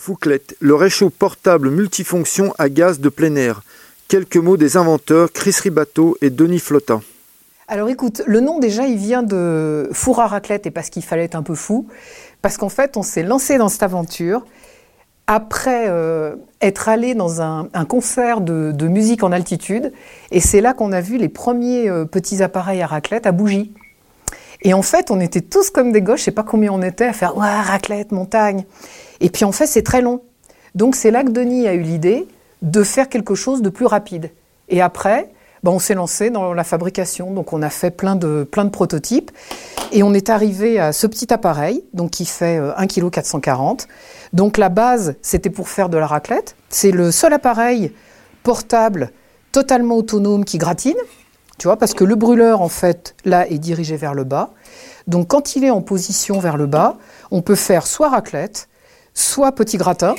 Fouclette, le réchaud portable multifonction à gaz de plein air. Quelques mots des inventeurs Chris Ribato et Denis Flotta. Alors écoute, le nom déjà il vient de four à raclette et parce qu'il fallait être un peu fou, parce qu'en fait on s'est lancé dans cette aventure après euh, être allé dans un, concert de, musique en altitude et c'est là qu'on a vu les premiers euh, petits appareils à raclette à bougie. Et en fait on était tous comme des gauches, je sais pas combien on était à faire ouais raclette montagne. Et puis en fait c'est très long. Donc c'est là que Denis a eu l'idée de faire quelque chose de plus rapide. Et après, ben, on s'est lancé dans la fabrication. Donc on a fait plein de, plein de prototypes. Et on est arrivé à ce petit appareil, donc qui fait 1 kg 440. Donc la base, c'était pour faire de la raclette. C'est le seul appareil portable totalement autonome qui gratine. Parce que le brûleur, en fait, là, est dirigé vers le bas. Donc quand il est en position vers le bas, on peut faire soit raclette, soit petit gratin.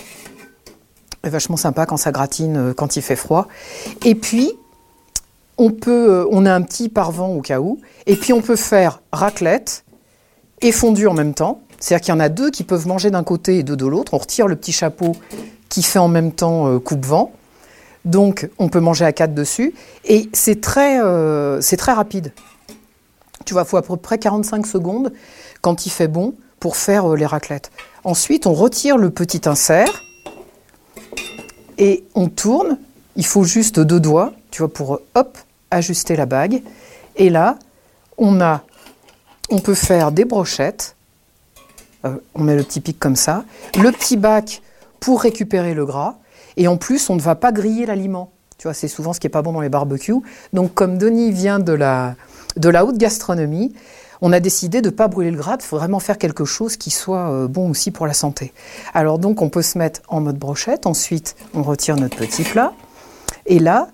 C'est vachement sympa quand ça gratine, euh, quand il fait froid. Et puis, on peut, euh, on a un petit parvent au cas où, et puis on peut faire raclette et fondue en même temps. C'est-à-dire qu'il y en a deux qui peuvent manger d'un côté et deux de l'autre. On retire le petit chapeau qui fait en même temps euh, coupe-vent. Donc on peut manger à quatre dessus. Et c'est très, c'est très rapide. Tu vois, il faut à peu près 45 secondes quand il fait bon pour faire les raclettes. Ensuite, on retire le petit insert et on tourne. Il faut juste deux doigts, tu vois, pour hop, ajuster la bague. Et là, on a, on peut faire des brochettes. Euh, on met le petit pic comme ça. Le petit bac pour récupérer le gras. Et en plus, on ne va pas griller l'aliment. Tu vois, c'est souvent ce qui est pas bon dans les barbecues. Donc, comme Denis vient de la, de la haute gastronomie, on a décidé de ne pas brûler le gras, il faut vraiment faire quelque chose qui soit euh, bon aussi pour la santé. Alors donc on peut se mettre en mode brochette, ensuite on retire notre petit plat, et là,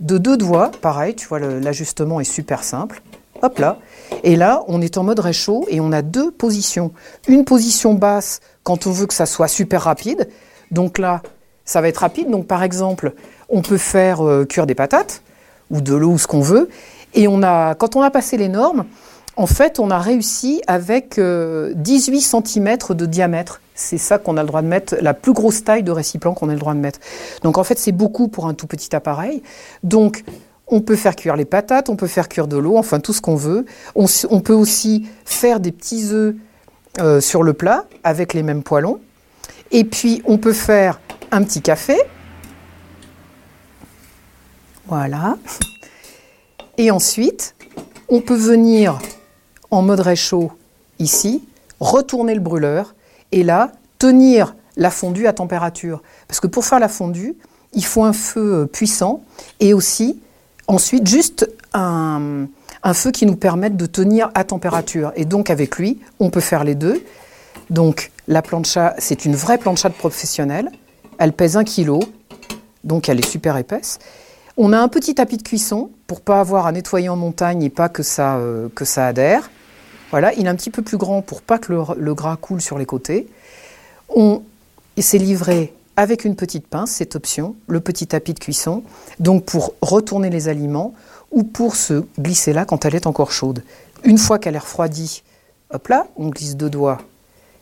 de deux doigts, pareil, tu vois, l'ajustement est super simple, hop là, et là on est en mode réchaud et on a deux positions. Une position basse quand on veut que ça soit super rapide, donc là ça va être rapide, donc par exemple on peut faire euh, cuire des patates, ou de l'eau ou ce qu'on veut, et on a, quand on a passé les normes, en fait, on a réussi avec 18 euh, cm de diamètre. C'est ça qu'on a le droit de mettre, la plus grosse taille de récipient qu'on a le droit de mettre. Donc en fait, c'est beaucoup pour un tout petit appareil. Donc on peut faire cuire les patates, on peut faire cuire de l'eau, enfin tout ce qu'on veut. On, peut aussi faire des petits œufs euh, sur le plat avec les mêmes poêlons. Et puis on peut faire un petit café. Voilà. Et ensuite, on peut venir en mode réchaud ici, retourner le brûleur et là, tenir la fondue à température. Parce que pour faire la fondue, il faut un feu euh, puissant et aussi ensuite juste un, feu qui nous permette de tenir à température. Et donc avec lui, on peut faire les deux. Donc la plancha, c'est une vraie plancha de professionnel. Elle pèse un kilo, donc elle est super épaisse. On a un petit tapis de cuisson pour pas avoir à nettoyer en montagne et pas que ça, euh, adhère. Voilà, il est un petit peu plus grand pour pas que le, gras coule sur les côtés. On s'est livré avec une petite pince, cette option, le petit tapis de cuisson, donc pour retourner les aliments ou pour se glisser là quand elle est encore chaude. Une fois qu'elle est refroidie, hop là, on glisse deux doigts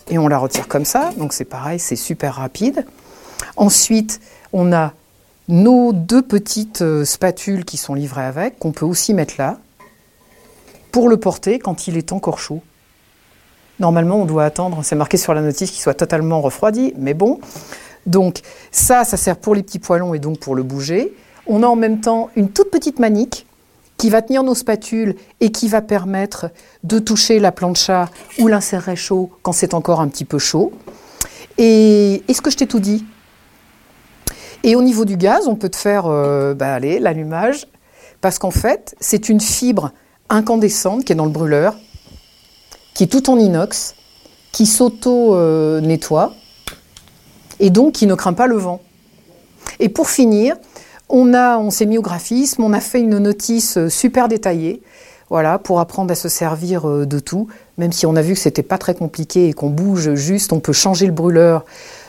et on la retire comme ça. Donc c'est pareil, c'est super rapide. Ensuite, on a nos deux petites euh, spatules qui sont livrées avec, qu'on peut aussi mettre là pour le porter quand il est encore chaud. Normalement, on doit attendre, c'est marqué sur la notice, qu'il soit totalement refroidi, mais bon. Donc ça, ça sert pour les petits poêlons et donc pour le bouger. On a en même temps une toute petite manique qui va tenir nos spatules et qui va permettre de toucher la plancha ou l'insert chaud quand c'est encore un petit peu chaud. Et est-ce que je t'ai tout dit Et au niveau du gaz, on peut te faire euh, bah, l'allumage, parce qu'en fait, c'est une fibre incandescente qui est dans le brûleur, qui est tout en inox, qui s'auto-nettoie et donc qui ne craint pas le vent. Et pour finir, on, a, on s'est mis au graphisme, on a fait une notice super détaillée, voilà, pour apprendre à se servir euh, de tout, même si on a vu que c'était pas très compliqué et qu'on bouge juste, on peut changer le brûleur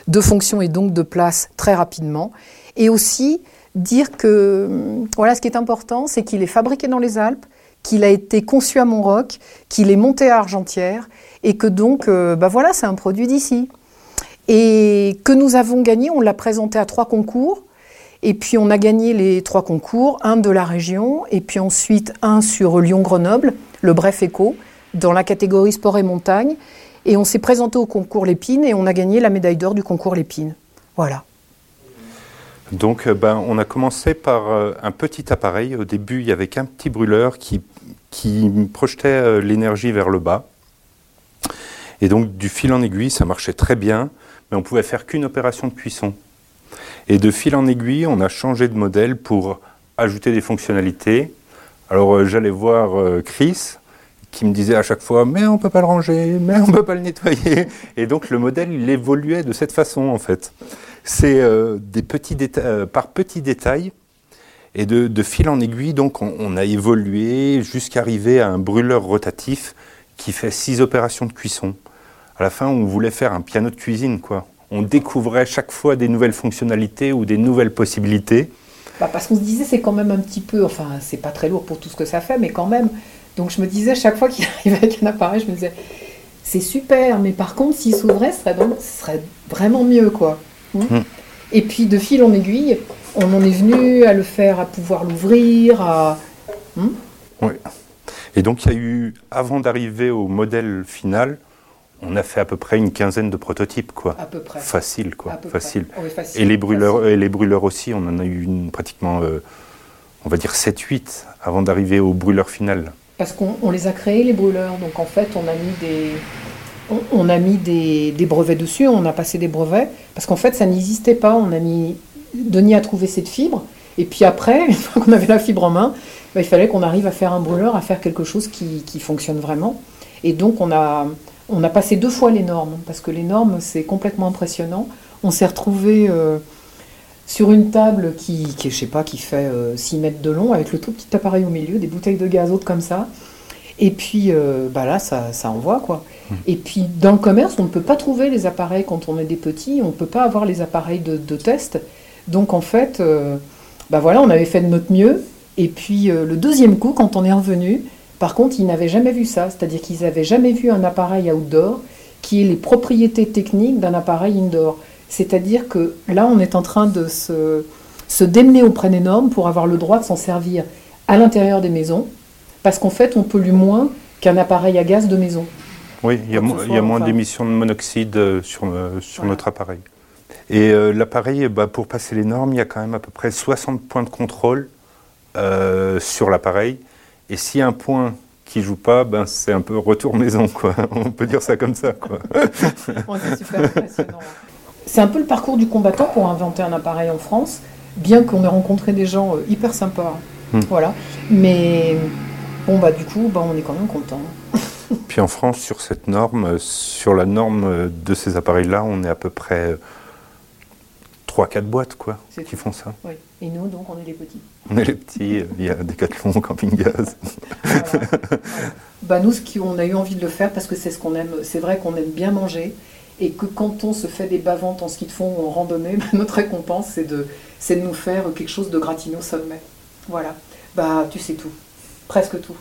de fonction et donc de place très rapidement. Et aussi dire que, voilà, ce qui est important, c'est qu'il est fabriqué dans les Alpes, qu'il a été conçu à Montroc, qu'il est monté à Argentière et que donc, euh, bah voilà, c'est un produit d'ici. et que nous avons gagné. On l'a présenté à trois concours. Et puis on a gagné les trois concours, un de la région, et puis ensuite un sur Lyon-Grenoble, le Bref Éco, dans la catégorie sport et montagne. Et on s'est présenté au concours Lépine et on a gagné la médaille d'or du concours Lépine. Voilà. Donc ben, on a commencé par euh, un petit appareil. Au début, il y avait qu'un petit brûleur qui, qui projetait euh, l'énergie vers le bas. Et donc du fil en aiguille, ça marchait très bien, mais on pouvait faire qu'une opération de cuisson. Et de fil en aiguille, on a changé de modèle pour ajouter des fonctionnalités. Alors euh, j'allais voir euh, Chris, qui me disait à chaque fois mais on peut pas le ranger, mais on peut pas le nettoyer. Et donc le modèle il évoluait de cette façon en fait. C'est euh, des petits détails, par petits détails et de, fil en aiguille. Donc on, on a évolué jusqu'à arriver à un brûleur rotatif qui fait six opérations de cuisson. À la fin on voulait faire un piano de cuisine quoi on découvrait chaque fois des nouvelles fonctionnalités ou des nouvelles possibilités. Bah parce qu'on se disait c'est quand même un petit peu, enfin c'est pas très lourd pour tout ce que ça fait, mais quand même. Donc je me disais chaque fois qu'il arrivait avec un appareil, je me disais c'est super, mais par contre s'il s'ouvrait, ce serait, serait vraiment mieux quoi. Hmm. Hmm. Et puis de fil en aiguille, on en est venu à le faire, à pouvoir l'ouvrir, à. Hmm. oui. Et donc il y a eu, avant d'arriver au modèle final, on a fait à peu près une quinzaine de prototypes, quoi. À peu près. Facile, quoi. Facile. Et les brûleurs, et les brûleurs aussi, on en a eu une, pratiquement, euh, on va dire 7-8 avant d'arriver au brûleur final. Parce qu'on les a créés, les brûleurs. Donc en fait, on a mis des, on, a mis des, brevets dessus, on a passé des brevets. Parce qu'en fait, ça n'existait pas. On a mis, Denis a trouvé cette fibre. Et puis après, une qu'on avait la fibre en main, bah, il fallait qu'on arrive à faire un brûleur, à faire quelque chose qui, qui fonctionne vraiment. Et donc on a, on passé deux fois les normes, parce que les normes, c'est complètement impressionnant. On s'est retrouvé euh, sur une table qui, qui, je sais pas, qui fait 6 euh, mètres de long, avec le tout petit appareil au milieu, des bouteilles de gaz hautes comme ça. Et puis euh, bah là, ça, ça envoie quoi. Mmh. Et puis dans le commerce, on ne peut pas trouver les appareils quand on est des petits, on ne peut pas avoir les appareils de, test. Donc en fait, bah voilà, on avait fait de notre mieux. Et puis le deuxième coup, quand on est revenu, par contre, ils n'avaient jamais vu ça, c'est-à-dire qu'ils n'avaient jamais vu un appareil outdoor qui ait les propriétés techniques d'un appareil indoor. C'est-à-dire que là, on est en train de se, se démener auprès des normes pour avoir le droit de s'en servir à l'intérieur des maisons, parce qu'en fait, on pollue moins qu'un appareil à gaz de maison. Oui, il y a, moins d'émissions de monoxyde euh, sur, euh, sur notre appareil. Et euh, l'appareil, bah, pour passer les normes, il y a quand même à peu près 60 points de contrôle sur l'appareil. Et si un point qui joue pas, ben c'est un peu retour maison, quoi. On peut dire ça comme ça, quoi. c'est un peu le parcours du combattant pour inventer un appareil en France, bien qu'on ait rencontré des gens euh, hyper sympas. Hmm. Voilà. Mais bon, bah du coup, bah, on est quand même content. Puis en France, sur cette norme, sur la norme de ces appareils-là, on est à peu près 3-4 boîtes quoi, qui font ça. Oui. Et nous, donc, on est les petits. On est les petits, il y a Decathlon, Camping Gaz. Bah, nous, ce qu'on a eu envie de le faire, parce que c'est ce qu'on aime, c'est vrai qu'on aime bien manger, et que quand on se fait des bavantes en ski de fond ou en randonnée, bah, notre récompense, c'est de, de nous faire quelque chose de gratiné au sommet. Voilà. Bah, tu sais tout. Presque tout.